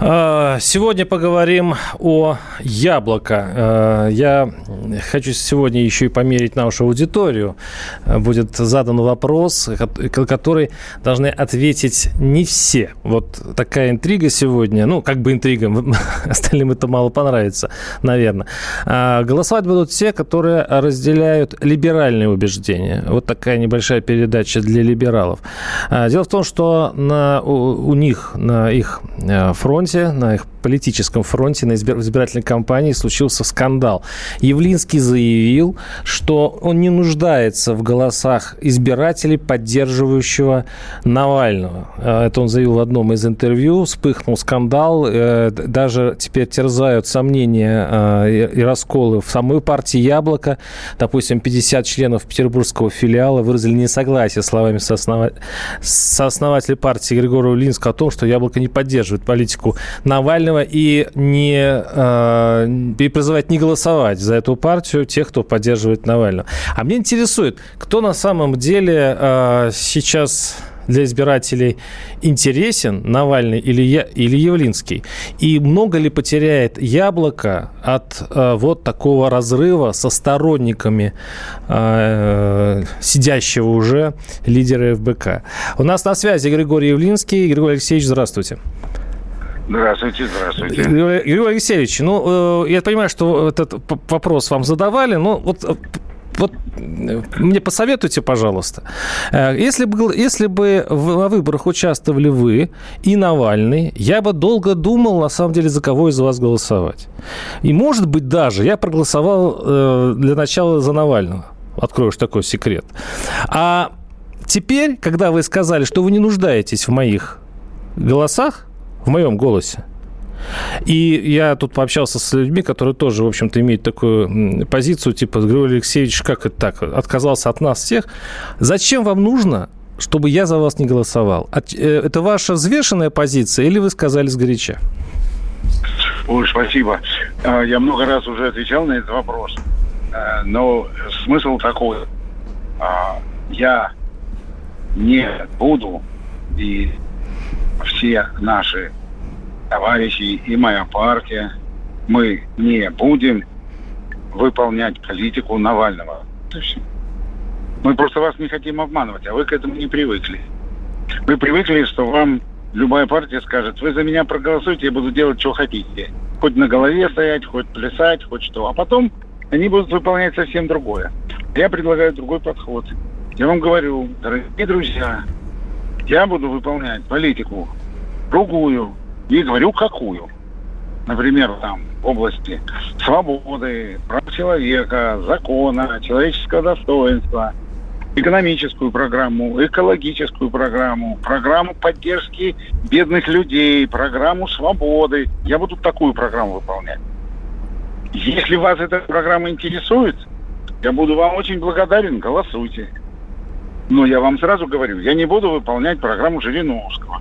Сегодня поговорим о яблоко. А, Я хочу сегодня еще и померить нашу аудиторию. Будет задан вопрос, ко- который должны ответить не все. Вот такая интрига сегодня. Ну, как бы интрига, остальным это мало понравится, наверное. А, Голосовать будут те, которые разделяют либеральные убеждения. Вот такая небольшая передача для либералов. А, Дело в том, что на, у, у них, на их э, фронте, на их политическом фронте, на избир- избирательной кампании случился скандал. Явлинский заявил, что он не нуждается в голосах избирателей, поддерживающего Навального. Э, Это он заявил в одном из интервью. Вспыхнул скандал. Э, Даже теперь терзают сомнения э, и расколы в самой партии «Яблоко». Допустим, 50 членов петербургского филиала выразили несогласие словами сооснова... сооснователя партии Григория Явлинского о том, что «Яблоко» не поддерживает политику Навального и не э, и призывает не голосовать за эту партию тех, кто поддерживает Навального. А мне интересует, кто на самом деле э, сейчас для избирателей интересен Навальный или, я, или Явлинский? И много ли потеряет яблоко от э, вот такого разрыва со сторонниками э, сидящего уже лидера ФБК? У нас на связи Григорий Явлинский. Григорий Алексеевич. Здравствуйте, здравствуйте. Григорий Григорий Алексеевич, ну, э, я понимаю, что этот вопрос вам задавали, но вот э, вот э, мне посоветуйте, пожалуйста, если бы, если бы на выборах участвовали вы и Навальный, я бы долго думал, на самом деле, за кого из вас голосовать. И, может быть, даже я проголосовал для начала за Навального. Открою такой секрет. А теперь, когда вы сказали, что вы не нуждаетесь в моих голосах, в моем голосе, и я тут пообщался с людьми, которые тоже, в общем-то, имеют такую позицию, типа, Григорий Алексеевич, как это так, отказался от нас всех. Зачем вам нужно, чтобы я за вас не голосовал? Э, Это ваша взвешенная позиция или вы сказали сгоряча? Ой, спасибо. А, Я много раз уже отвечал на этот вопрос. А, Но смысл такой. А, Я не буду, и все наши товарищи и моя партия, мы не будем выполнять политику Навального. Мы просто вас не хотим обманывать, а вы к этому не привыкли. Вы привыкли, что вам любая партия скажет, вы за меня проголосуйте, я буду делать, что хотите. Хоть на голове стоять, хоть плясать, хоть что. А потом они будут выполнять совсем другое. Я предлагаю другой подход. Я вам говорю, дорогие друзья, я буду выполнять политику другую. И говорю, какую. Например, там, в области свободы, прав человека, закона, человеческого достоинства, экономическую программу, экологическую программу, программу поддержки бедных людей, программу свободы. Я буду такую программу выполнять. Если вас эта программа интересует, я буду вам очень благодарен, голосуйте. Но я вам сразу говорю, я не буду выполнять программу Жириновского.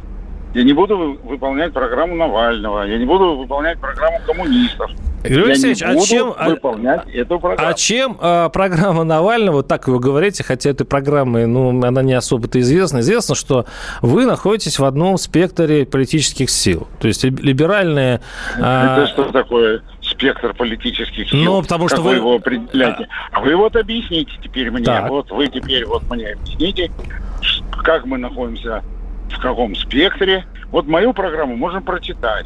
Я не буду вы- выполнять программу Навального. Я не буду выполнять программу коммунистов. Григорий Алексеевич, а чем- а- выполнять эту программу. А чем э, программа Навального, так вы говорите, хотя этой программы, ну, она не особо-то известна. Известно, что вы находитесь в одном спектре политических сил. То есть либ- либеральные... а, Это что такое спектр политических сил? Ну, потому что Как вы- вы его определяете? А вы вот объясните теперь мне. Так. Вот вы теперь вот мне объясните, как мы находимся в каком спектре. Вот мою программу можно прочитать.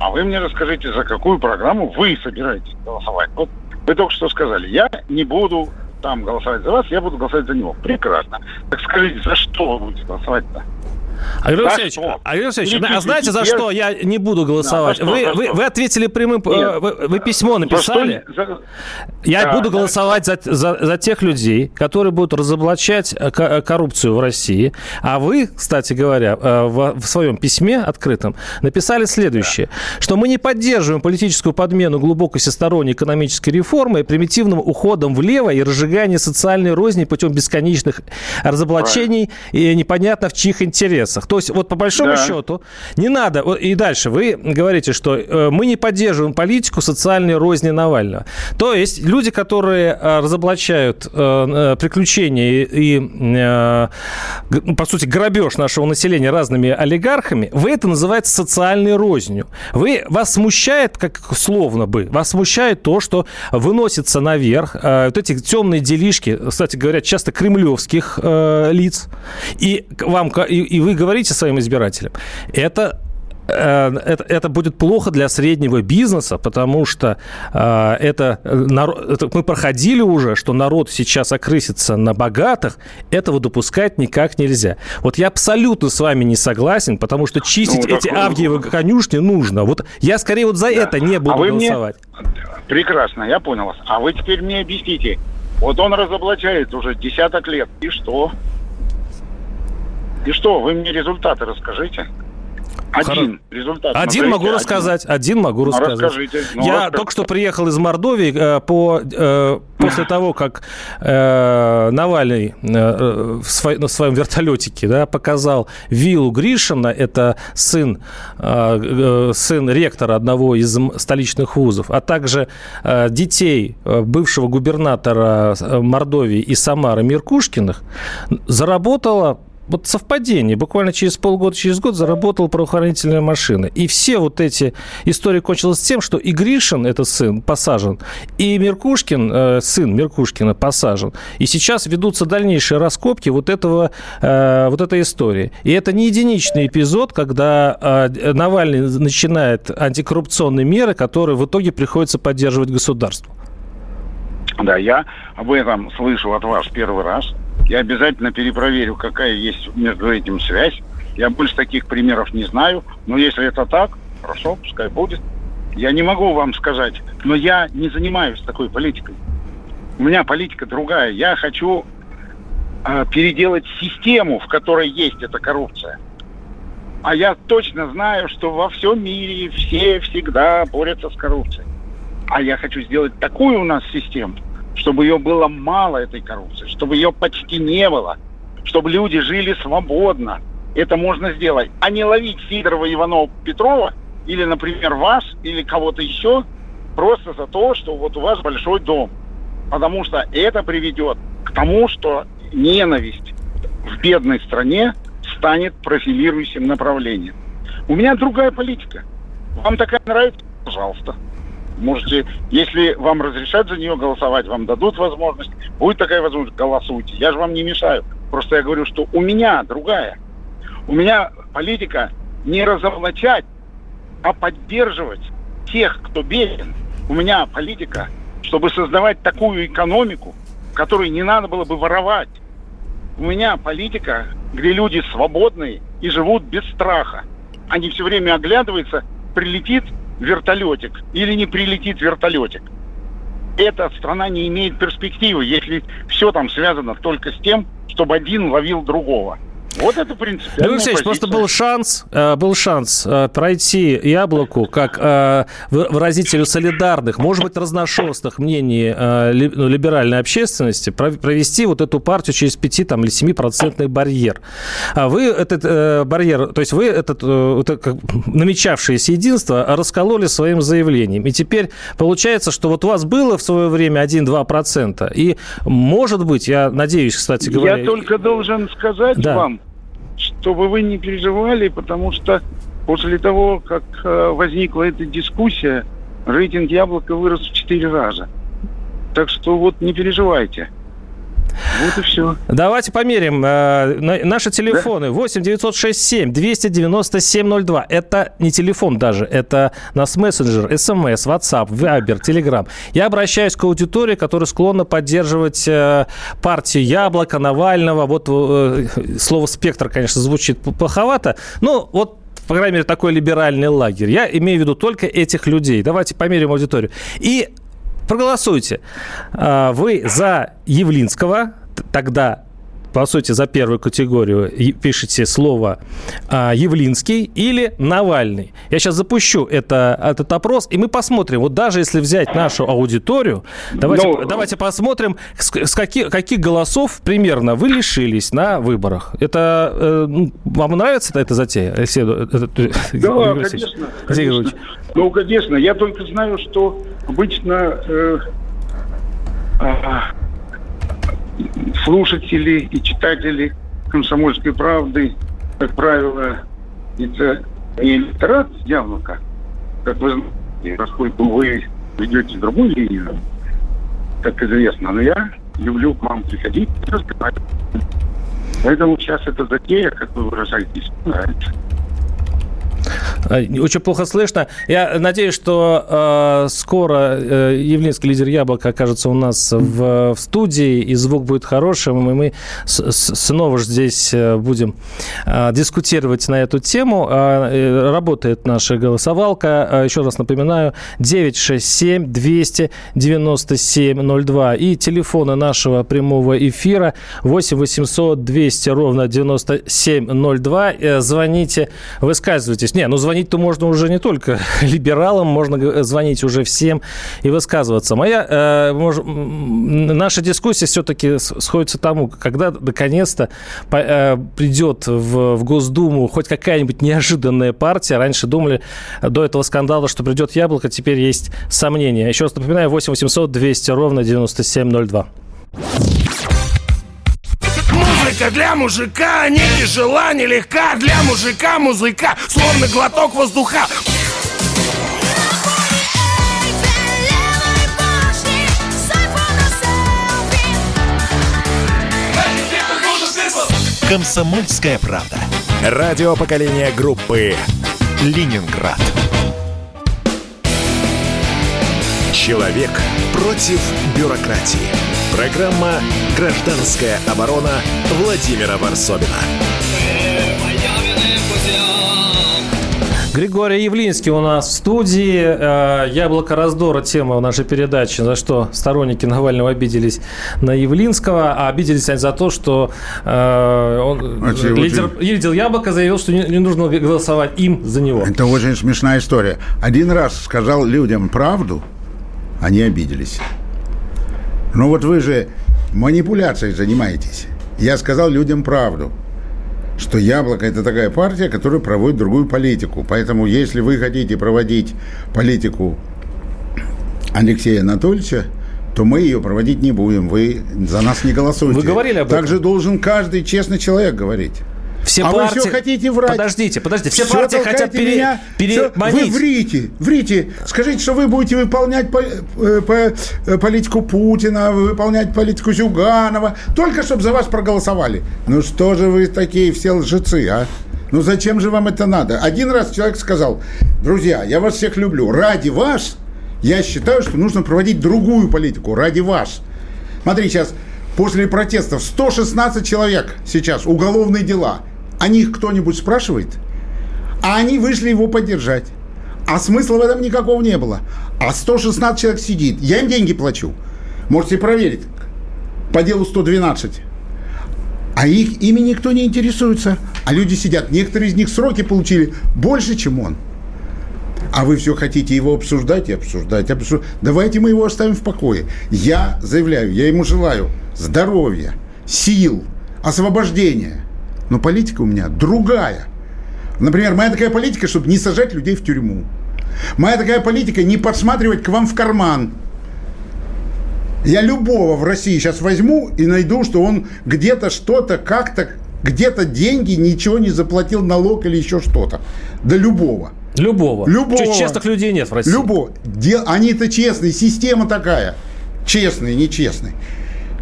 А вы мне расскажите, за какую программу вы собираетесь голосовать. Вот вы только что сказали, я не буду там голосовать за вас, я буду голосовать за него. Прекрасно. Так скажите, за что вы будете голосовать-то? А Григорий Алексеевич, а, Григорий Алексеевич а знаете, за что я не буду голосовать? Да, вы, вы, вы ответили прямым... Нет. Вы, вы письмо написали? За что? Я да, буду голосовать за, за, за тех людей, которые будут разоблачать э, э, коррупцию в России. А вы, кстати говоря, э, в, в своем письме открытом написали следующее, да. что мы не поддерживаем политическую подмену глубокой всесторонней экономической реформы и примитивным уходом влево и разжигание социальной розни путем бесконечных разоблачений Правильно. и непонятно в чьих интересах. То есть вот по большому да. счету не надо... И дальше вы говорите, что мы не поддерживаем политику социальной розни Навального. То есть люди, которые э, разоблачают э, э, приключения и, ну, по сути, грабеж нашего населения разными олигархами, вы это называете социальной рознью. Вы, вас смущает, как словно бы, вас смущает то, что выносится наверх вот эти темные делишки, кстати говоря, часто кремлевских лиц, и, вам, и, и вы говорите своим избирателям, это Э, это, это будет плохо для среднего бизнеса, потому что э, это, это мы проходили уже, что народ сейчас окрысится на богатых, этого допускать никак нельзя. Вот я абсолютно с вами не согласен, потому что чистить ну, эти такой... авгиевы конюшни нужно. Вот я скорее вот за да. это не буду а голосовать. Мне... Прекрасно, я понял вас. А вы теперь мне объясните. Вот он разоблачает уже десяток лет. И что? И что? Вы мне результаты расскажите. Один результат. Один могу один. рассказать. Один могу ну, рассказать. Расскажите. Ну, Я расскажите. только что приехал из Мордовии э, по, э, после того, как э, Навальный э, в свой, на своем вертолетике да, показал виллу Гришина, это сын, э, э, сын ректора одного из столичных вузов, а также э, детей э, бывшего губернатора э, Мордовии и Самары Миркушкиных, заработала вот совпадение. Буквально через полгода, через год заработала правоохранительная машина. И все вот эти истории кончились тем, что и Гришин, это сын, посажен, и Меркушкин, э, сын Меркушкина, посажен. И сейчас ведутся дальнейшие раскопки вот, этого, э, вот этой истории. И это не единичный эпизод, когда э, Навальный начинает антикоррупционные меры, которые в итоге приходится поддерживать государству. Да, я об этом слышу от вас первый раз. Я обязательно перепроверю, какая есть между этим связь. Я больше таких примеров не знаю. Но если это так, хорошо, пускай будет. Я не могу вам сказать, но я не занимаюсь такой политикой. У меня политика другая. Я хочу э, переделать систему, в которой есть эта коррупция. А я точно знаю, что во всем мире все всегда борются с коррупцией. А я хочу сделать такую у нас систему, чтобы ее было мало, этой коррупции, чтобы ее почти не было, чтобы люди жили свободно. Это можно сделать. А не ловить Сидорова, Иванова, Петрова или, например, вас или кого-то еще просто за то, что вот у вас большой дом. Потому что это приведет к тому, что ненависть в бедной стране станет профилирующим направлением. У меня другая политика. Вам такая нравится? Пожалуйста. Можете, если вам разрешат за нее голосовать, вам дадут возможность, будет такая возможность, голосуйте. Я же вам не мешаю. Просто я говорю, что у меня другая. У меня политика не разоблачать, а поддерживать тех, кто беден. У меня политика, чтобы создавать такую экономику, в которой не надо было бы воровать. У меня политика, где люди свободные и живут без страха. Они все время оглядываются, прилетит вертолетик или не прилетит вертолетик. Эта страна не имеет перспективы, если все там связано только с тем, чтобы один ловил другого. Вот это принципиально. Алексей Алексеевич, просто был шанс, э, был шанс э, пройти яблоку как э, выразителю солидарных, может быть, разношерстных мнений ну, либеральной общественности, провести вот эту партию через 5 там, или 7 процентный барьер. А вы этот барьер, то есть вы этот, намечавшееся единство раскололи своим заявлением. И теперь получается, что вот у вас было в свое время 1-2%, и может быть, я надеюсь, кстати говоря... Я только должен сказать да. вам, чтобы вы не переживали, потому что после того, как э, возникла эта дискуссия, рейтинг яблока вырос в четыре раза. Так что вот не переживайте. Вот и все. Давайте померим. Э, наши телефоны. Да? 8 967 297 02. Это не телефон даже. Это нас мессенджер, смс, WhatsApp, Viber, Telegram. Я обращаюсь к аудитории, которая склонна поддерживать э, партию Яблоко, Навального. Вот э, слово «спектр», конечно, звучит плоховато. Но вот по крайней мере, такой либеральный лагерь. Я имею в виду только этих людей. Давайте померим аудиторию. И проголосуйте. А, вы за Явлинского, тогда по сути, за первую категорию пишите слово а, Явлинский или Навальный. Я сейчас запущу это, этот опрос, и мы посмотрим. Вот даже если взять нашу аудиторию, давайте, Но... Ну, давайте посмотрим, с, с каких, каких голосов примерно вы лишились на выборах. Это э, ну, вам нравится эта затея, Алексей? Это, да, конечно, конечно. Ну, конечно. Я только знаю, что обычно э, а, слушатели и читатели «Комсомольской правды», как правило, это не электорат яблока, как вы знаете, поскольку вы ведете другую линию, как известно, но я люблю к вам приходить и разговаривать. Поэтому сейчас эта затея, как вы выражаетесь, нравится. А, очень плохо слышно. Я надеюсь, что э, скоро э, Явлинский лидер Яблоко окажется у нас в, в студии, и звук будет хорошим, и мы с, с, снова же здесь э, будем э, дискутировать на эту тему. Э, работает наша голосовалка. Э, еще раз напоминаю, 967 297 02 и телефоны нашего прямого эфира 8 800 200 ровно 9702. Э, звоните, высказывайтесь. Не, ну звоните звонить-то можно уже не только либералам, можно звонить уже всем и высказываться. Моя, э, мож, наша дискуссия все-таки сходится тому, когда наконец-то э, придет в, в Госдуму хоть какая-нибудь неожиданная партия. Раньше думали до этого скандала, что придет яблоко, теперь есть сомнения. Еще раз напоминаю, 8 800 200 ровно 9702. Музыка для мужика не тяжела, не легка Для мужика музыка, словно глоток воздуха Комсомольская правда. Радио поколения группы Ленинград. Человек против бюрократии. Программа «Гражданская оборона» Владимира Варсобина. Григорий Явлинский у нас в студии. Э, Яблоко раздора тема в нашей передаче, за что сторонники Навального обиделись на Явлинского, а обиделись они за то, что э, он, очень, лидер, очень... лидер Яблоко заявил, что не, не нужно голосовать им за него. Это очень смешная история. Один раз сказал людям правду, они обиделись. Ну вот вы же манипуляцией занимаетесь. Я сказал людям правду, что Яблоко – это такая партия, которая проводит другую политику. Поэтому если вы хотите проводить политику Алексея Анатольевича, то мы ее проводить не будем. Вы за нас не голосуете. Вы говорили об этом. Также должен каждый честный человек говорить. Все а партии... вы все хотите врать. Подождите, подождите. Все, все партии хотят пере... меня... переманить. Вы врите, врите. Скажите, что вы будете выполнять по... Э, по... Э, политику Путина, выполнять политику Зюганова, только чтобы за вас проголосовали. Ну что же вы такие все лжецы, а? Ну зачем же вам это надо? Один раз человек сказал, друзья, я вас всех люблю. Ради вас я считаю, что нужно проводить другую политику. Ради вас. Смотри, сейчас после протестов 116 человек сейчас, уголовные дела – о них кто-нибудь спрашивает? А они вышли его поддержать. А смысла в этом никакого не было. А 116 человек сидит. Я им деньги плачу. Можете проверить. По делу 112. А их ими никто не интересуется. А люди сидят. Некоторые из них сроки получили больше, чем он. А вы все хотите его обсуждать и обсуждать, обсуждать. Давайте мы его оставим в покое. Я заявляю, я ему желаю здоровья, сил, освобождения – но политика у меня другая. Например, моя такая политика, чтобы не сажать людей в тюрьму. Моя такая политика не подсматривать к вам в карман. Я любого в России сейчас возьму и найду, что он где-то что-то, как-то, где-то деньги, ничего не заплатил, налог или еще что-то. Да любого. Любого. Любого. Чуть честных людей нет в России. Любого. Дел... Они-то честные, система такая. Честный, нечестный.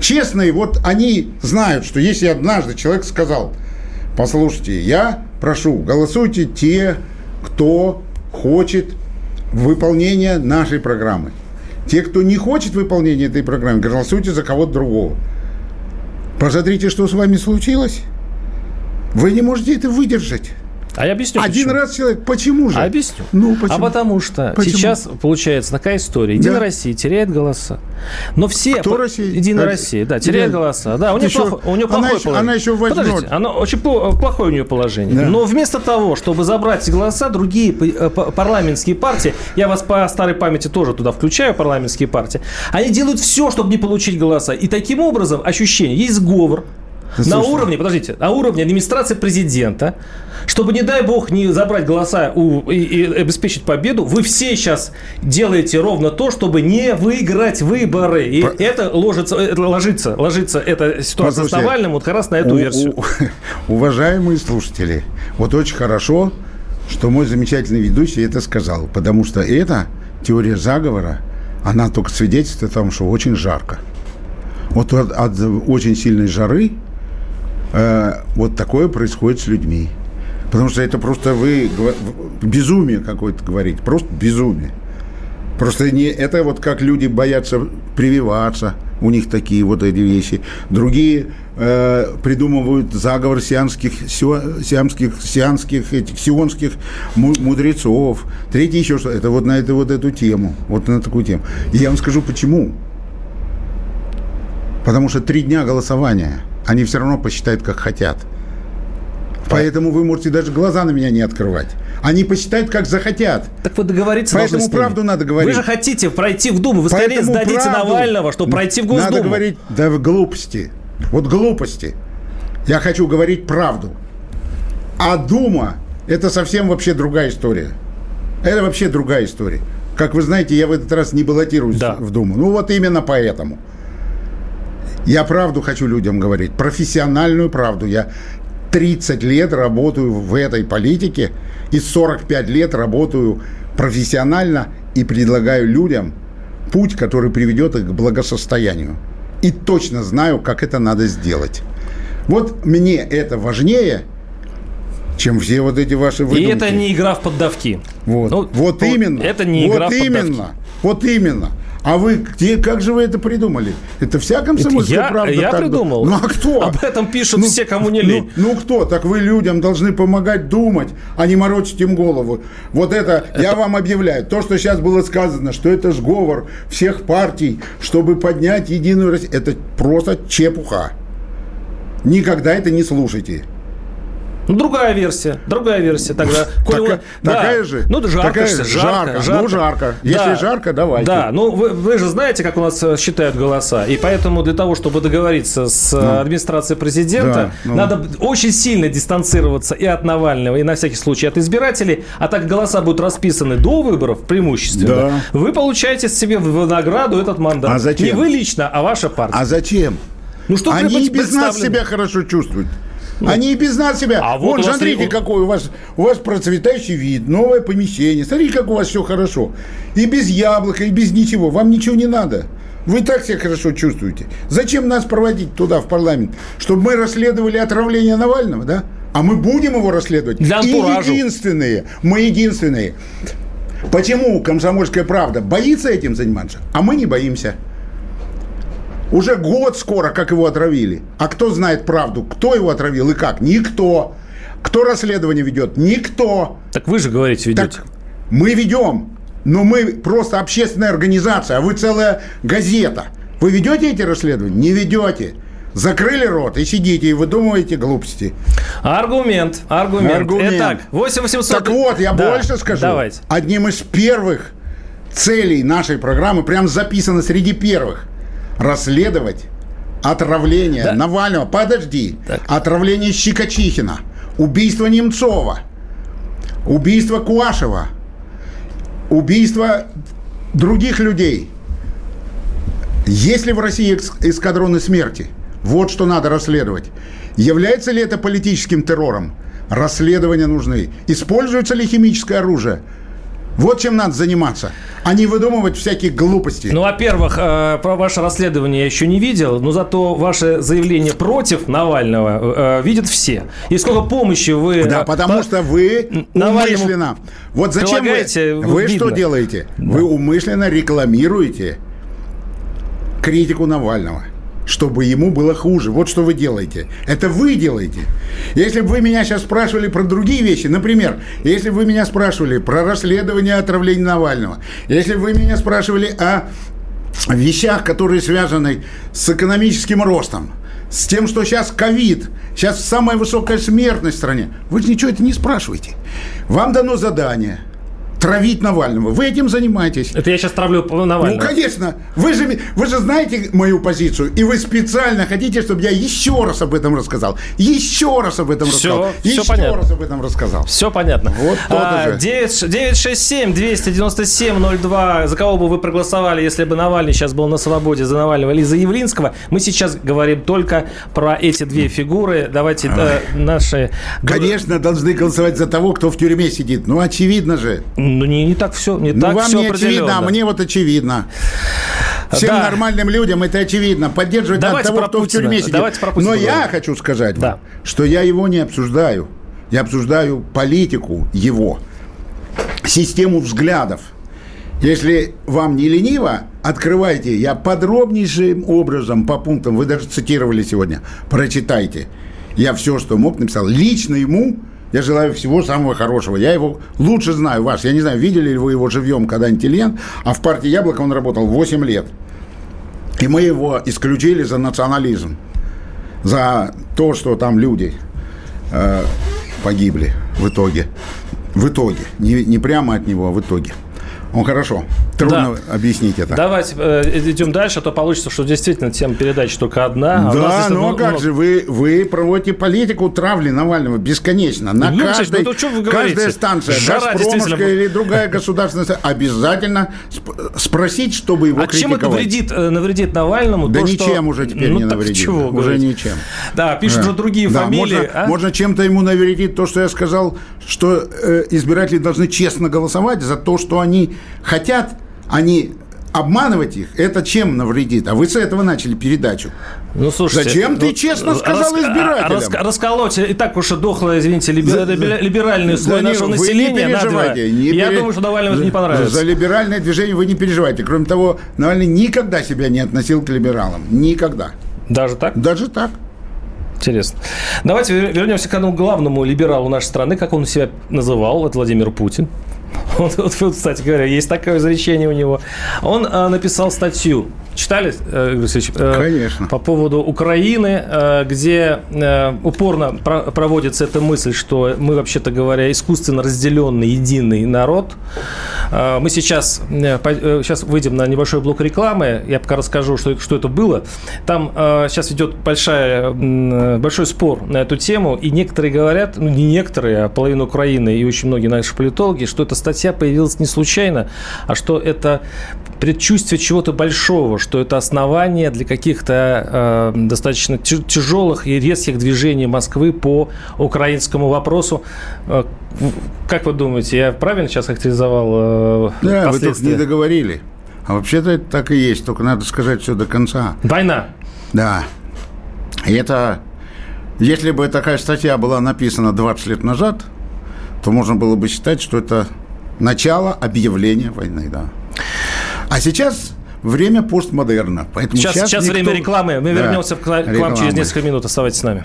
Честные, вот они знают, что если однажды человек сказал, послушайте, я прошу, голосуйте те, кто хочет выполнения нашей программы. Те, кто не хочет выполнения этой программы, голосуйте за кого-то другого. Посмотрите, что с вами случилось. Вы не можете это выдержать. А я объясню. Один почему. раз человек. Почему же? А объясню. Ну, почему? А потому что Почему? сейчас получается такая история. Единая Да. Россия теряет голоса. Но все... Кто Россия? Единая А, Россия, да, теряет да. голоса. Да, у нее, Еще- плохо- у нее она плохое еще- положение. она еще возьмет. Подождите, оно очень пло- плохое у нее положение. Да. Но вместо того, чтобы забрать голоса, другие э, парламентские партии, я вас по старой памяти тоже туда включаю, парламентские партии, они делают все, чтобы не получить голоса. И таким образом ощущение, есть сговор, Да на слушай. уровне, подождите, на уровне администрации президента, чтобы, не дай бог, не забрать голоса у, и, и обеспечить победу, вы все сейчас делаете ровно то, чтобы не выиграть выборы. И По- это, ложится, это ложится, ложится эта ситуация с Послушайте, Навальным вот как раз на эту У- версию. у- уважаемые слушатели, вот очень хорошо, что мой замечательный ведущий это сказал, потому что эта теория заговора, она только свидетельствует о том, что очень жарко. Вот от, от очень сильной жары э, вот такое происходит с людьми. Потому что это просто вы безумие какое-то говорите, просто безумие. Просто не, это вот как люди боятся прививаться, у них такие вот эти вещи. Другие э, придумывают заговор сианских, сиамских, сианских, этих, сионских му- мудрецов. Третий еще что Это вот на эту, вот эту тему. Вот на такую тему. И я вам скажу, почему. Потому что три дня голосования. Они все равно посчитают, как хотят. Поэтому вы можете даже глаза на меня не открывать. Они посчитают, как захотят. Так вы договориться Поэтому правду надо говорить. Вы же хотите пройти в Думу. Вы скорее Поэтому сдадите правду Навального, чтобы пройти в Госдуму. Надо говорить, да, глупости. Вот глупости. Я хочу говорить правду. А Дума – это совсем вообще другая история. Это вообще другая история. Как вы знаете, я в этот раз не баллотируюсь Да. в Думу. Ну вот именно поэтому. Я правду хочу людям говорить, профессиональную правду. Я 30 лет работаю в этой политике и 45 лет работаю профессионально и предлагаю людям путь, который приведет их к благосостоянию. И точно знаю, как это надо сделать. Вот мне это важнее, чем все вот эти ваши И выдумки. это не игра в поддавки. Вот, Ну, вот именно. Это не вот игра в поддавки. именно. Вот именно. А вы где, как же вы это придумали? Это вся комсомольская я- правда? я так придумал. Ну а кто? Об этом пишут все, кому не ну, лень. Ну, кто? Так вы людям должны помогать думать, а не морочить им голову. Вот это, я вам объявляю. То, что сейчас было сказано, что это сговор всех партий, чтобы поднять единую Россию, это просто чепуха. Никогда это не слушайте. Ну, другая версия, другая версия тогда. Коли Такая- он- да. такая же? Ну, да, жарко, Такая же, же? жарко, Жарко. Ну, жарко. Если жарко, давайте. Да, ну вы, вы же знаете, как у нас э, считают голоса. И поэтому для того, чтобы договориться с э, администрацией президента, Ну. Да, ну. надо очень сильно дистанцироваться и от Навального, и на всякий случай от избирателей. А так голоса будут расписаны до выборов преимущественно. Да. Вы получаете себе в награду этот мандат. А зачем? Не вы лично, а ваша партия. А зачем? ну что Они и без нас себя хорошо чувствуют. Они и без нас себя. А вот Вон, вас смотрите, и- какой у вас, у вас процветающий вид, новое помещение. Смотрите, как у вас все хорошо. И без яблока, и без ничего. Вам ничего не надо. Вы так себя хорошо чувствуете. Зачем нас проводить туда, в парламент? Чтобы мы расследовали отравление Навального, да? А мы будем его расследовать. Для и антуражу. единственные, мы единственные. Почему комсомольская правда боится этим заниматься, а мы не боимся? Уже год скоро, как его отравили. А кто знает правду? Кто его отравил и как? Никто. Кто расследование ведет? Никто. Так вы же говорите, ведете. Так мы ведем. Но мы просто общественная организация, а вы целая газета. Вы ведете эти расследования? Не ведете. Закрыли рот и сидите и выдумываете глупости. Аргумент, аргумент. Аргумент. Итак, 8 800... Так вот, я Да, больше скажу. Давайте. Одним из первых целей нашей программы, прям записано среди первых, расследовать отравление Да. Навального. Подожди. Так. Отравление Щекочихина. Убийство Немцова. Убийство Куашева. Убийство других людей. Есть ли в России эскадроны смерти? Вот что надо расследовать. Является ли это политическим террором? Расследования нужны. Используется ли химическое оружие? Вот чем надо заниматься, а не выдумывать всякие глупости. Ну, во-первых, э, про ваше расследование я еще не видел, но зато ваше заявление против Навального э, видят все. И сколько помощи вы... Да, потому по- что вы Навальному умышленно... Вот зачем вы... Вы видно. что делаете? Вы умышленно рекламируете критику Навального чтобы ему было хуже. Вот что вы делаете. Это вы делаете. Если бы вы меня сейчас спрашивали про другие вещи, например, если бы вы меня спрашивали про расследование отравления Навального, если бы вы меня спрашивали о вещах, которые связаны с экономическим ростом, с тем, что сейчас ковид, сейчас самая высокая смертность в стране, вы же ничего это не спрашиваете. Вам дано задание травить Навального. Вы этим занимаетесь. Это я сейчас травлю Ну, Навального. конечно. Вы же, вы же знаете мою позицию, и вы специально хотите, чтобы я еще раз об этом рассказал. Еще раз об этом Всё, рассказал. всё еще понятно. раз об этом рассказал. Все понятно. Вот А, же. 9 967 297 02. За кого бы вы проголосовали, если бы Навальный сейчас был на свободе, за Навального или за Явлинского? Мы сейчас говорим только про эти две фигуры. Давайте э, наши... Конечно, должны голосовать за того, кто в тюрьме сидит. Ну, очевидно же. Ну, не, не так все, не Ну, так вам все не очевидно, а мне вот очевидно. Всем Да. нормальным людям это очевидно. Поддерживать Давайте надо того, про кто Путина. в тюрьме сидит. Давайте про Путина Но я хочу сказать вам, Да. что я его не обсуждаю. Я обсуждаю политику его, систему взглядов. Если вам не лениво, открывайте. Я подробнейшим образом по пунктам, вы даже цитировали сегодня, прочитайте. Я все, что мог, написал. Лично ему я желаю всего самого хорошего. Я его лучше знаю, ваш. Я не знаю, видели ли вы его живьем когда-нибудь или нет, а в партии «Яблоко» он работал 8 лет. И мы его исключили за национализм, за то, что там люди э, погибли в итоге. В итоге. Не, не прямо от него, а в итоге. Он хорошо. Трудно объяснить это. Давайте э, идем дальше, а то получится, что действительно тема передачи только одна. а Да, ну а ну, как ну, же, вы, вы проводите политику травли Навального бесконечно. На Алексей, каждой, ну то что вы говорите? каждая станция, Жара Газпромовская или другая государственная станция, обязательно сп- спросить, чтобы его А чем это критиковать. вредит, э, навредит Навальному? Да то, что- ничем уже теперь ну, не навредит. чего уже говорить? ничем. Да, пишут Да. же другие Да, фамилии. Можно, а? можно чем-то ему навредить то, что я сказал, что э, избиратели должны честно голосовать за то, что они хотят, они обманывать их, это чем навредит? А вы с этого начали передачу. Ну, слушайте, Зачем ты ну, честно сказал рас- избирателям? рас- расколоть и так уж и дохло, извините, либер- За- либер- либеральный слой не, нашего не населения на два. переживайте, не Я пере- думаю, что Навальному это не За- понравится. За либеральное движение вы не переживайте. Кроме того, Навальный никогда себя не относил к либералам. Никогда. Даже так? Даже так. Интересно. Давайте вер- вернемся к одному главному либералу нашей страны, как он себя называл, это Владимир Путин. Вот, вот, вот, кстати говоря, есть такое изречение у него. Он э, написал статью. Читали, э, Игорь Алексеевич? Э, Конечно. По поводу Украины, э, где э, упорно про- проводится эта мысль, что мы, вообще-то говоря, искусственно разделенный единый народ. Э, Мы сейчас, э, э, сейчас выйдем на небольшой блок рекламы. Я пока расскажу, что, что это было. Там сейчас идет большая, большой спор на эту тему. И некоторые говорят, ну не некоторые, а половина Украины и очень многие наши политологи, что эта статья появилась не случайно, а что это предчувствие чего-то большого, что это основание для каких-то э, достаточно тя- тяжелых и резких движений Москвы по украинскому вопросу. Э, как вы думаете, я правильно сейчас характеризовал э, Да, вы последствия? не договорили. А вообще-то это так и есть, только надо сказать все до конца. Война. Да. И это... Если бы такая статья была написана 20 лет назад, то можно было бы считать, что это начало объявления войны, да. А сейчас время постмодерна. Поэтому Сейчас, сейчас, никто- время рекламы. Мы Да, вернемся к, к вам через несколько минут. Оставайтесь с нами.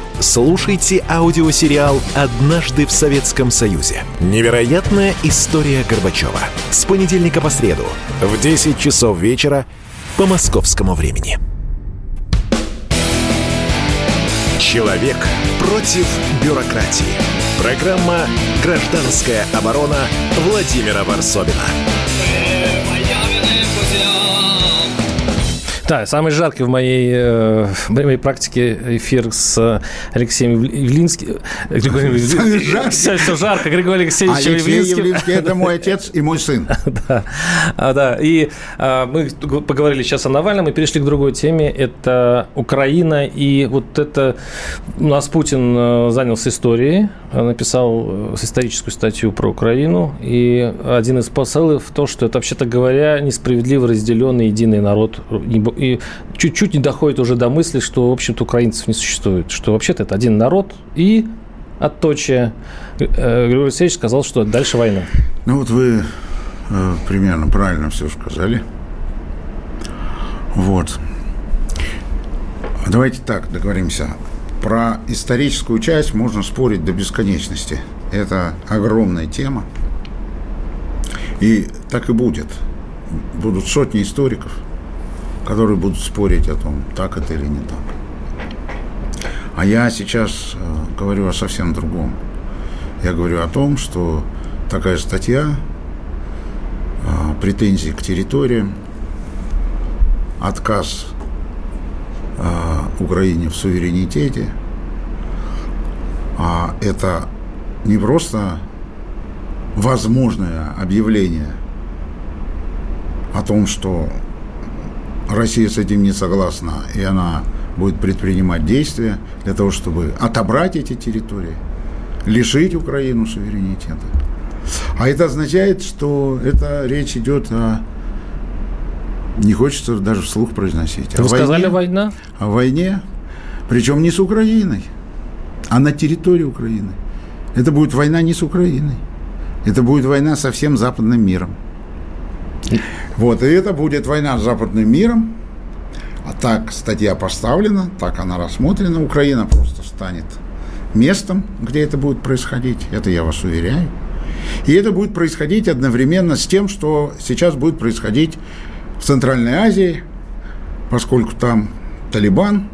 Слушайте аудиосериал «Однажды в Советском Союзе». Невероятная история Горбачева. С понедельника по среду в 10 часов вечера по московскому времени. Человек против бюрократии. Программа «Гражданская оборона» Владимира Варсобина. Да, самый жаркий в моей, э, в моей практике эфир с Алексеем Явлинским. Все, все жарко. Григорий Алексеевич Алексей Явлинский. Явлинский – это мой отец и мой сын. Да, А, да. И а, мы поговорили сейчас о Навальном и перешли к другой теме. Это Украина. И вот это у нас Путин э, занялся историей, написал э, историческую статью про Украину. И один из посылов в то, что это, вообще-то говоря, несправедливо разделенный единый народ. И чуть-чуть не доходит уже до мысли, что, в общем-то, украинцев не существует. Что вообще-то это один народ и отточие. Э, Григорий Алексеевич сказал, что дальше война. Ну вот вы э, примерно правильно все сказали. Вот. Давайте так договоримся. Про историческую часть можно спорить до бесконечности. Это огромная тема. И так и будет. Будут сотни историков, которые будут спорить о том, так это или не так. А я сейчас э, говорю о совсем другом. Я говорю о том, что такая статья, а, претензии к территориям, отказ Украине в суверенитете, а это не просто возможное объявление о том, что Россия с этим не согласна, и она будет предпринимать действия для того, чтобы отобрать эти территории, лишить Украину суверенитета. А это означает, что это речь идет о... Не хочется даже вслух произносить. о Вы сказали войне, война? О войне, причем не с Украиной, а на территории Украины. Это будет война не с Украиной. Это будет война со всем западным миром. Вот, и это будет война с западным миром. А так статья поставлена, так она рассмотрена. Украина просто станет местом, где это будет происходить. Это я вас уверяю. И это будет происходить одновременно с тем, что сейчас будет происходить в Центральной Азии, поскольку там Талибан.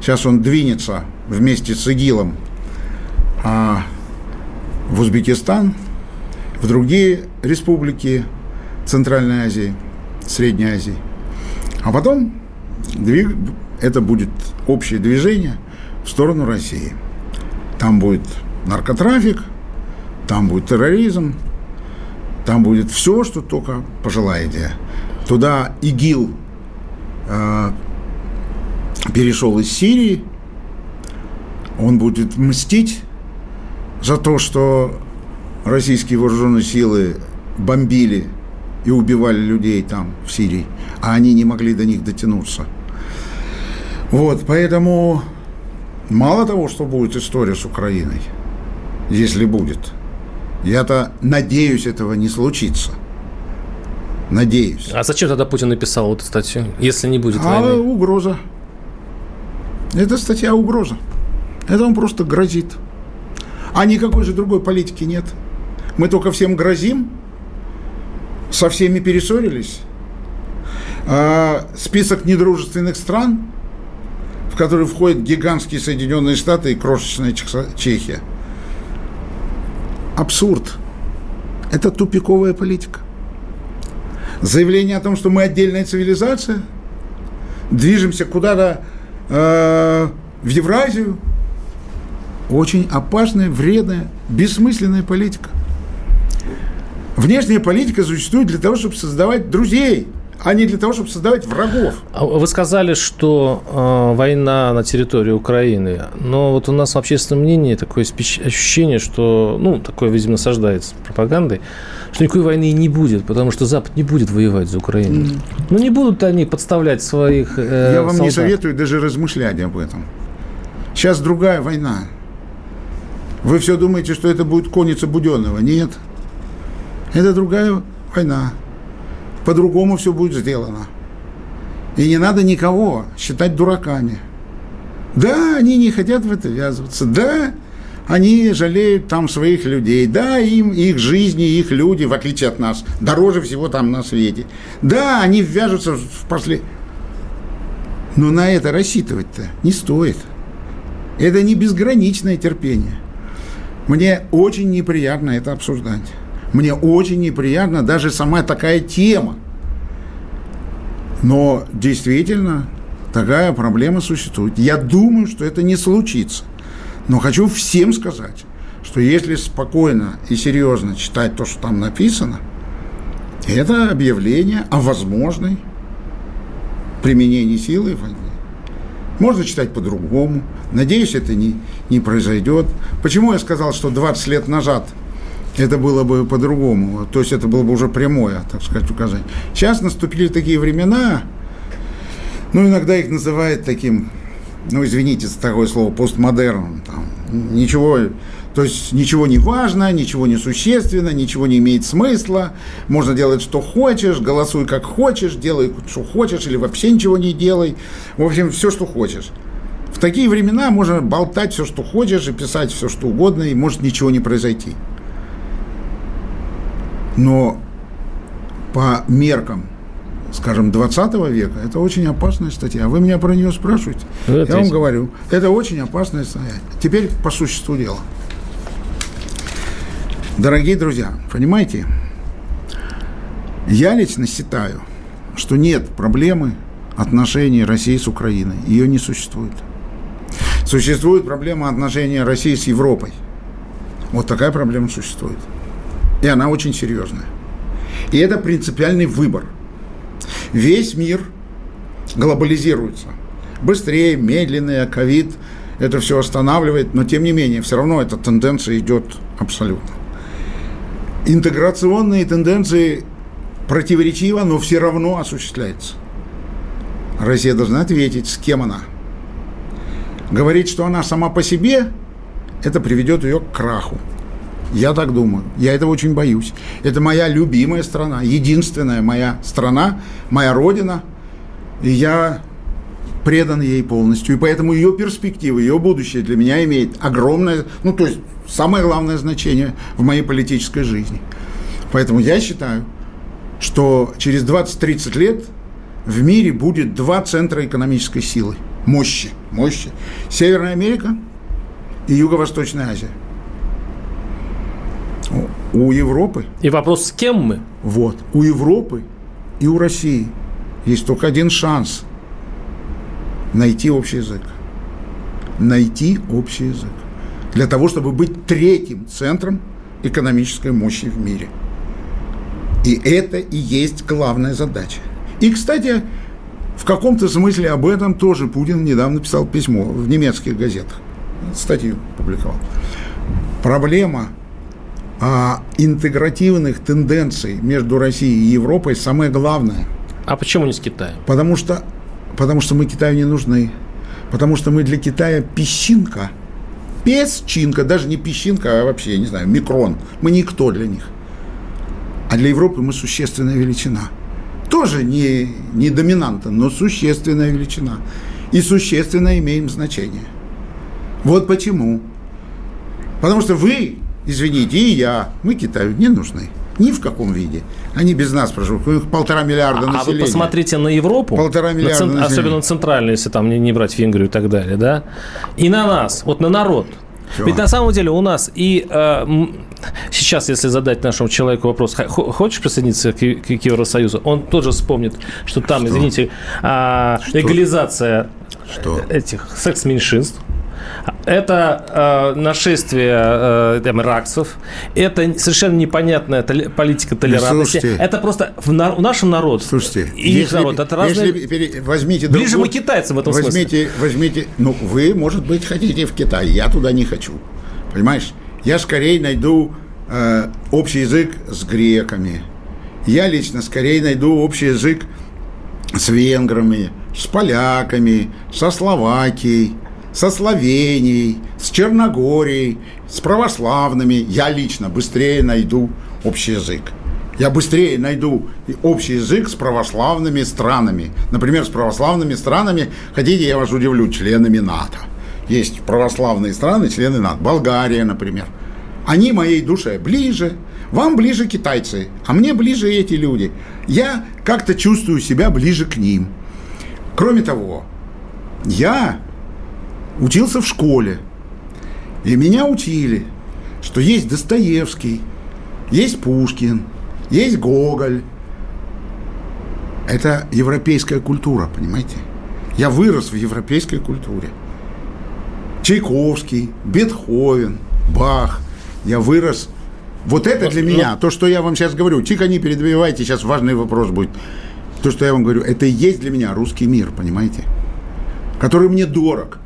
Сейчас он двинется вместе с ИГИЛом а, в Узбекистан, в другие республики Центральной Азии, Средней Азии. А потом двиг... это будет общее движение в сторону России. Там будет наркотрафик, там будет терроризм, там будет все, что только пожелаете. Туда ИГИЛ э, перешел из Сирии, он будет мстить за то, что российские вооруженные силы бомбили и убивали людей там, в Сирии, а они не могли до них дотянуться. Вот, поэтому мало того, что будет история с Украиной, если будет, я-то надеюсь, этого не случится. Надеюсь. А зачем тогда Путин написал эту статью, если не будет А войны? угроза. Это статья угроза. Это он просто грозит. А никакой же другой политики нет. Мы только всем грозим, со всеми перессорились. А список недружественных стран, в который входят гигантские Соединенные Штаты и крошечная Чехия. Абсурд. Это тупиковая политика. Заявление о том, что мы отдельная цивилизация, движемся куда-то э, в Евразию, очень опасная, вредная, бессмысленная политика. Внешняя политика существует для того, чтобы создавать друзей, а не для того, чтобы создавать врагов. А Вы сказали, что э, война на территории Украины, но вот у нас в общественном мнении такое ощущение, что, ну, такое, видимо, насаждается пропагандой, что никакой войны и не будет, потому что Запад не будет воевать за Украину. Ну, не будут они подставлять своих э, Я вам не солдат. советую даже размышлять об этом. Сейчас другая война. Вы все думаете, что это будет конница Буденного. Нет. Это другая война. По-другому все будет сделано. И не надо никого считать дураками. Да, они не хотят в это ввязываться. Да, они жалеют там своих людей. Да, им их жизни, их люди, в отличие от нас, дороже всего там на свете. Да, они ввяжутся в после... Но на это рассчитывать-то не стоит. Это не безграничное терпение. Мне очень неприятно это обсуждать. Мне очень неприятно даже сама такая тема. Но действительно такая проблема существует. Я думаю, что это не случится. Но хочу всем сказать, что если спокойно и серьезно читать то, что там написано, это объявление о возможной применении силы в войне. Можно читать по-другому. Надеюсь, это не, не произойдет. Почему я сказал, что 20 лет назад это было бы по-другому? То есть это было бы уже прямое, так сказать, указание. Сейчас наступили такие времена, ну, иногда их называют таким, ну, извините за такое слово, постмодерном. Там, ничего, то есть ничего не важно, ничего не существенно, ничего не имеет смысла. Можно делать, что хочешь, голосуй как хочешь, делай, что хочешь, или вообще ничего не делай. В общем, все, что хочешь. В такие времена можно болтать все, что хочешь, и писать все, что угодно, и может ничего не произойти. Но по меркам скажем, 20 века, это очень опасная статья. Вы меня про нее спрашиваете? Это Я вам говорю, это очень опасная статья. Теперь по существу дела. Дорогие друзья, понимаете, я лично считаю, что нет проблемы отношений России с Украиной. Ее не существует. Существует проблема отношений России с Европой. Вот такая проблема существует. И она очень серьезная. И это принципиальный выбор – Весь мир глобализируется. Быстрее, медленнее, ковид это все останавливает, но тем не менее, все равно эта тенденция идет абсолютно. Интеграционные тенденции противоречиво, но все равно осуществляются. Россия должна ответить, с кем она. Говорить, что она сама по себе, это приведет ее к краху. Я так думаю. Я этого очень боюсь. Это моя любимая страна, единственная моя страна, моя родина. И я предан ей полностью. И поэтому ее перспективы, ее будущее для меня имеет огромное, ну, то есть самое главное значение в моей политической жизни. Поэтому я считаю, что через 20-30 лет в мире будет два центра экономической силы, мощи, мощи. Северная Америка и Юго-Восточная Азия у Европы. И вопрос, с кем мы? Вот. У Европы и у России есть только один шанс найти общий язык. Найти общий язык. Для того, чтобы быть третьим центром экономической мощи в мире. И это и есть главная задача. И, кстати, в каком-то смысле об этом тоже Путин недавно писал письмо в немецких газетах. Статью публиковал. Проблема а, интегративных тенденций между Россией и Европой самое главное. А почему не с Китаем? Потому что, потому что мы Китаю не нужны. Потому что мы для Китая песчинка. Песчинка, даже не песчинка, а вообще, я не знаю, микрон. Мы никто для них. А для Европы мы существенная величина. Тоже не, не доминанта, но существенная величина. И существенно имеем значение. Вот почему. Потому что вы извините, и я, мы Китаю не нужны. Ни в каком виде. Они без нас проживут. У них полтора миллиарда населения. А вы посмотрите на Европу. Полтора миллиарда на цент... Особенно центральную, если там не, не брать Венгрию и так далее, да? И на нас, вот на народ. Чего? Ведь на самом деле у нас и э, сейчас, если задать нашему человеку вопрос, хочешь присоединиться к, к, к Евросоюзу, он тоже вспомнит, что там, что? извините, э, легализация что? этих секс-меньшинств, это э, нашествие э, там, это совершенно непонятная толи- политика толерантности. Слушайте, это просто в на- у нашего народа слушайте, и если, их народ. Это разные... Если пере... возьмите Ближе мы китайцам в этом возьмите, смысле. Возьмите, ну, вы, может быть, хотите в Китай, я туда не хочу. Понимаешь? Я скорее найду э, общий язык с греками. Я лично скорее найду общий язык с венграми, с поляками, со Словакией, со Словенией, с Черногорией, с православными. Я лично быстрее найду общий язык. Я быстрее найду общий язык с православными странами. Например, с православными странами, хотите, я вас удивлю, членами НАТО. Есть православные страны, члены НАТО. Болгария, например. Они моей душе ближе. Вам ближе китайцы, а мне ближе эти люди. Я как-то чувствую себя ближе к ним. Кроме того, я учился в школе. И меня учили, что есть Достоевский, есть Пушкин, есть Гоголь. Это европейская культура, понимаете? Я вырос в европейской культуре. Чайковский, Бетховен, Бах. Я вырос. Вот это для меня, то, что я вам сейчас говорю, тихо не передвигайте, сейчас важный вопрос будет. То, что я вам говорю, это и есть для меня русский мир, понимаете? Который мне дорог.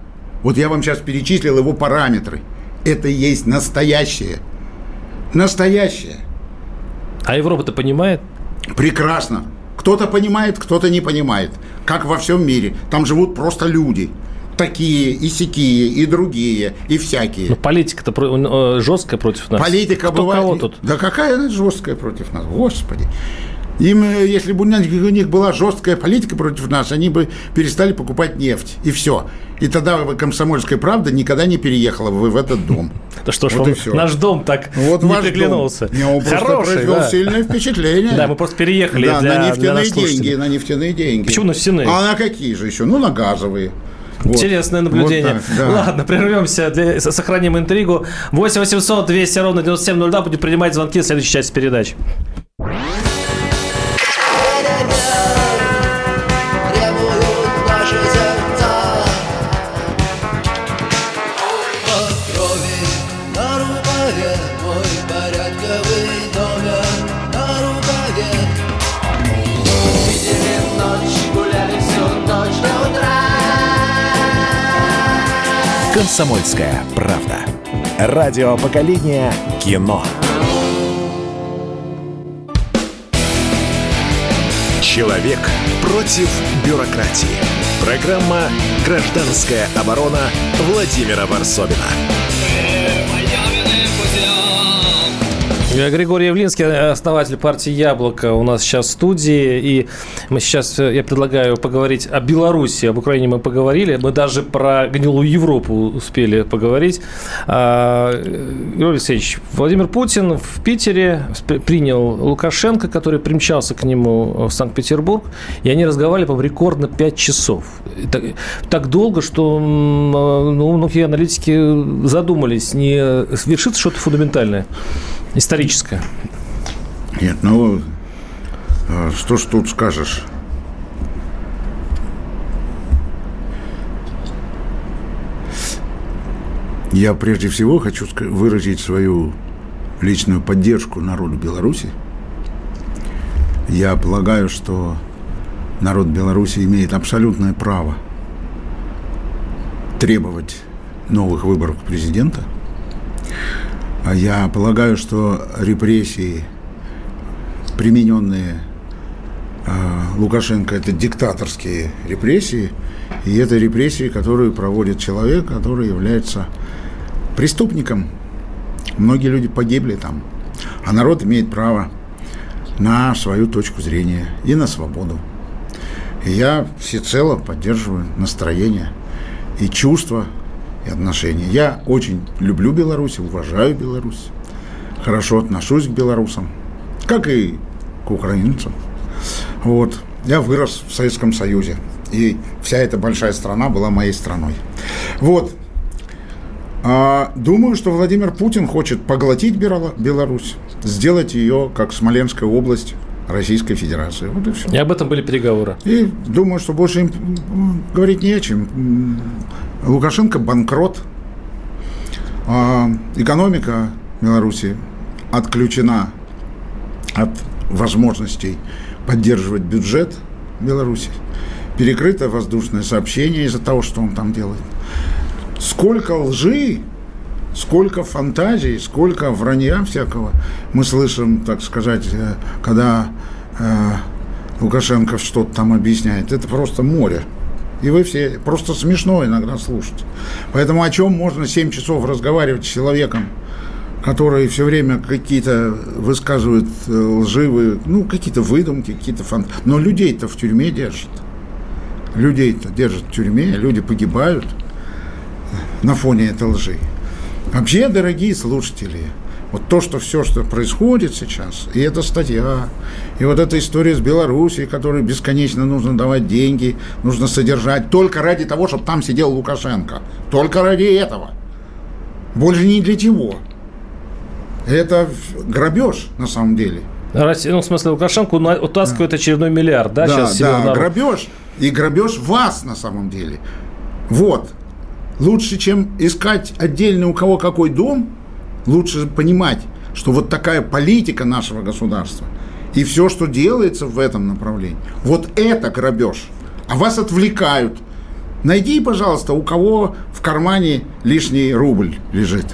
Вот я вам сейчас перечислил его параметры. Это и есть настоящее. Настоящее. А Европа-то понимает? Прекрасно. Кто-то понимает, кто-то не понимает. Как во всем мире. Там живут просто люди. Такие, и сякие, и другие, и всякие. Но политика-то про- э, жесткая против нас. Политика Кто бывает... кого тут? Да какая она жесткая против нас? Господи. Им, э, если бы у них- была жесткая политика против нас, они бы перестали покупать нефть. И все. И тогда комсомольская правда никогда не переехала бы в этот дом. Да что ж, Вот наш дом так Вот не приглянулся. дом. Не, он просто Хороший, произвел да. сильное впечатление. Да, мы просто переехали Да, для- на нефтяные деньги, на нефтяные деньги. Почему на нефтяные? А на какие же еще? Ну, на газовые. Вот. Интересное наблюдение. Вот так, да. Ладно, прервемся, для, сохраним интригу. 8 800 200 ровно 9702 будет принимать звонки в следующей части передачи. «Комсомольская правда». Радио поколения кино. Человек против бюрократии. Программа «Гражданская оборона» Владимира Варсовина. Григорий Явлинский, основатель партии «Яблоко» у нас сейчас в студии. И мы сейчас, э, я предлагаю поговорить о Беларуси. Об Украине мы поговорили. Мы даже про гнилую Европу успели поговорить. А, э, Григорий Алексеевич, Владимир Путин в Питере принял Лукашенко, который примчался к нему в Санкт-Петербург. И они разговаривали, по-моему, рекордно 5 часов. Так, так долго, что э, ну, многие аналитики задумались, не свершится что-то фундаментальное, историческое. Нет, ну, э, что ж тут скажешь? Я прежде всего хочу выразить свою личную поддержку народу Беларуси. Я полагаю, что народ Беларуси имеет абсолютное право требовать новых выборов президента. А я полагаю, что репрессии, примененные э, Лукашенко, это диктаторские репрессии, и это репрессии, которые проводит человек, который является преступником. Многие люди погибли там. А народ имеет право на свою точку зрения и на свободу. И я всецело поддерживаю настроение и чувства, и отношения. Я очень люблю Беларусь, уважаю Беларусь, хорошо отношусь к белорусам, как и к украинцам. Вот. Я вырос в Советском Союзе, и вся эта большая страна была моей страной. Вот. А, думаю, что Владимир Путин хочет поглотить Бела- Беларусь, сделать ее, как Смоленская область Российской Федерации. Вот и все. И об этом были переговоры. И думаю, что больше им говорить не о чем. Лукашенко банкрот. А экономика Беларуси отключена от возможностей поддерживать бюджет Беларуси. Перекрыто воздушное сообщение из-за того, что он там делает. Сколько лжи, сколько фантазий, сколько вранья всякого мы слышим, так сказать, э, когда э, Лукашенко что-то там объясняет. Это просто море. И вы все просто смешно иногда слушать. Поэтому о чем можно 7 часов разговаривать с человеком, который все время какие-то высказывает э, лживые, ну, какие-то выдумки, какие-то фантазии. Но людей-то в тюрьме держат. Людей-то держат в тюрьме, люди погибают на фоне этой лжи. Вообще, дорогие слушатели, вот то, что все, что происходит сейчас, и эта статья, и вот эта история с Белоруссией, которой бесконечно нужно давать деньги, нужно содержать, только ради того, чтобы там сидел Лукашенко. Только ради этого. Больше ни для чего. Это грабеж, на самом деле. Россия, ну, в смысле, Лукашенко утаскивает очередной миллиард, да, Да, сейчас да, народ? грабеж. И грабеж вас на самом деле. Вот. Лучше, чем искать отдельно у кого какой дом, лучше понимать, что вот такая политика нашего государства и все, что делается в этом направлении, вот это грабеж. А вас отвлекают. Найди, пожалуйста, у кого в кармане лишний рубль лежит.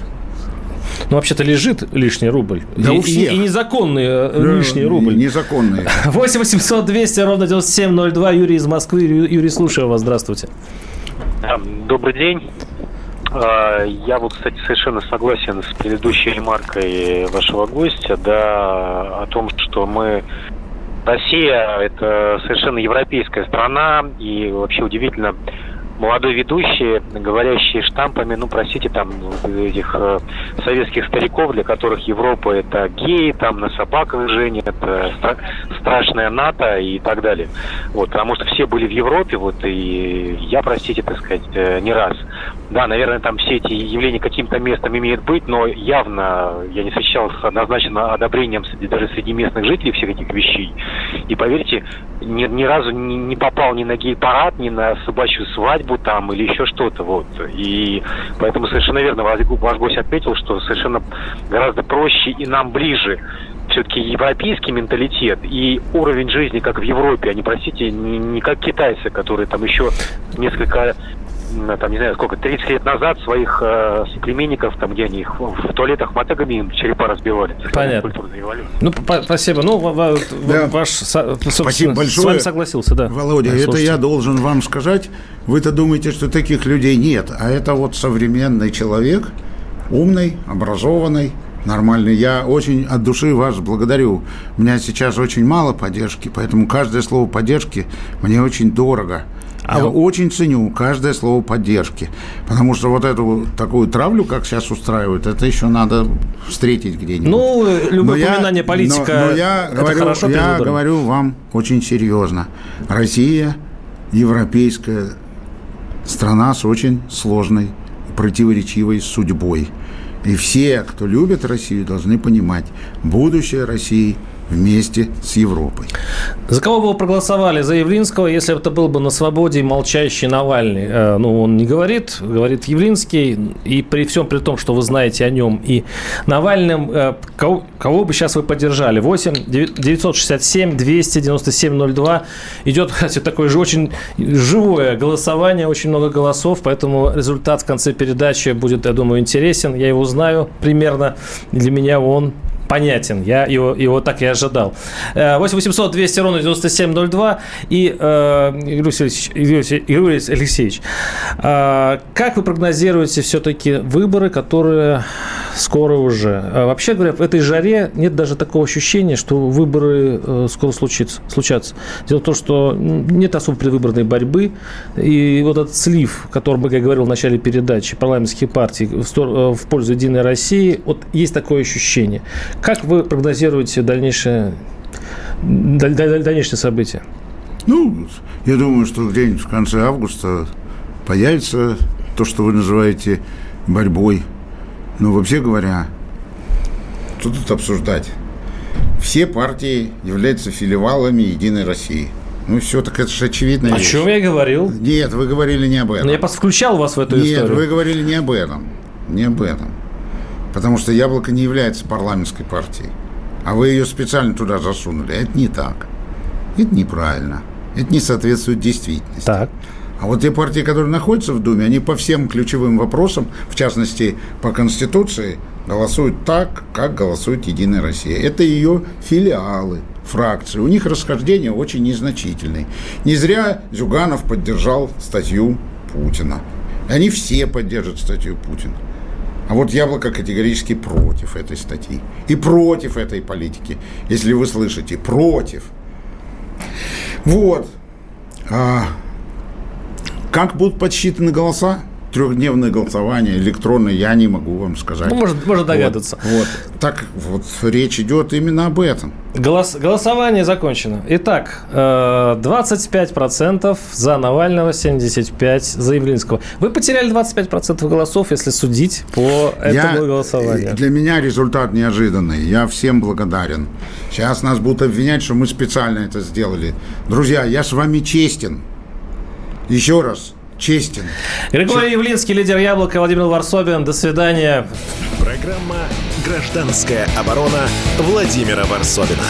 Ну, вообще-то лежит лишний рубль. Да и, у и- всех. и незаконный э, лишний рубль. Незаконные. 8 800 200 ровно 9702. Юрий из Москвы. Юрий, слушаю вас. Здравствуйте. Добрый день. А, Я вот, кстати, совершенно согласен с предыдущей ремаркой вашего гостя, да, о том, что мы Россия – это совершенно европейская страна, и вообще удивительно, молодой ведущий, говорящий штампами, ну, простите, там, этих э, советских стариков, для которых Европа – это геи, там, на собаках женят, это стра- страшная НАТО и так далее. Вот, потому что все были в Европе, вот, и я, простите, так сказать, э, не раз. Да, наверное, там все эти явления каким-то местом имеют быть, но явно я не встречался с однозначно одобрением даже среди местных жителей всех этих вещей. И поверьте, ни, ни разу не, не попал ни на гей-парад, ни на собачью свадьбу там или еще что-то. Вот. И поэтому совершенно верно ваш, ваш гость отметил, что совершенно гораздо проще и нам ближе все-таки европейский менталитет и уровень жизни, как в Европе, а не, простите, не, не как китайцы, которые там еще несколько там, не знаю, сколько, 30 лет назад своих э, соплеменников, там, где они их в, туалетах мотыгами им черепа разбивали. Понятно. Ну, по- спасибо. Ну, ва- Да. ваш, Спасибо большое. с вами согласился, да. Володя, Да, это я должен вам сказать. Вы-то думаете, что таких людей нет. А это вот современный человек, умный, образованный, нормальный. Я очень от души вас благодарю. У меня сейчас очень мало поддержки, поэтому каждое слово поддержки мне очень дорого. А я вы- очень ценю каждое слово поддержки. Потому что вот эту такую травлю, как сейчас устраивают, это еще надо встретить где-нибудь. Ну, любое Но я- упоминание политика, но- но я это говорю, хорошо я говорю вам очень серьезно. Россия европейская страна с очень сложной, противоречивой судьбой. И все, кто любит Россию, должны понимать, будущее России вместе с Европой. За кого бы вы проголосовали? За Явлинского, если бы это был бы на свободе молчащий Навальный? Э, Ну, он не говорит, говорит Явлинский. И при всем при том, что вы знаете о нем и Навальном, э, кого, кого бы сейчас вы поддержали? 8 967 297 02. Идет, кстати, такое же очень живое голосование, очень много голосов, поэтому результат в конце передачи будет, я думаю, интересен. Я его знаю примерно. Для меня он понятен. Я его, его так и ожидал. Э, 8 800 200 ровно 9702. И, э, Игорь Алексеевич, Алексеевич- э, как вы прогнозируете все-таки выборы, которые скоро уже? Э, Вообще говоря, в этой жаре нет даже такого ощущения, что выборы э, скоро случится, случатся. Дело в том, что нет особо предвыборной борьбы. И вот этот слив, о котором я говорил в начале передачи, парламентских партий в, э, в пользу Единой России, вот есть такое ощущение. Как вы прогнозируете дальнейшее, даль- даль- дальнейшие события? Ну, я думаю, что где-нибудь в конце августа появится то, что вы называете борьбой. Но вообще говоря, что тут обсуждать? Все партии являются филиалами Единой России. Ну все, так это же очевидно. О чем я говорил? Нет, вы говорили не об этом. Ну, Я просто включал вас в эту Нет, историю. вы говорили не об этом. Не об этом. Потому что Яблоко не является парламентской партией. А вы ее специально туда засунули. Это не так. Это неправильно. Это не соответствует действительности. Так. А вот те партии, которые находятся в Думе, они по всем ключевым вопросам, в частности, по Конституции, голосуют так, как голосует Единая Россия. Это ее филиалы, фракции. У них расхождения очень незначительные. Не зря Зюганов поддержал статью Путина. Они все поддержат статью Путина. А вот Яблоко категорически против этой статьи. И против этой политики. Если вы слышите, против. Вот. А, как будут подсчитаны голоса? Трехдневное голосование электронное, я не могу вам сказать. Ну, может, можно догадываться. Вот, вот. Так вот речь идет именно об этом. Голос, голосование закончено. Итак, э, 25% за Навального, 75% за Явлинского. Вы потеряли 25% голосов, если судить по этому Я- голосованию. Для меня результат неожиданный. Я всем благодарен. Сейчас нас будут обвинять, что мы специально это сделали. Друзья, я с вами честен. Еще раз, честен. Григорий Явлинский, лидер Яблока, Владимир Варсобин. До свидания. Программа «Гражданская оборона» Владимира Варсовина.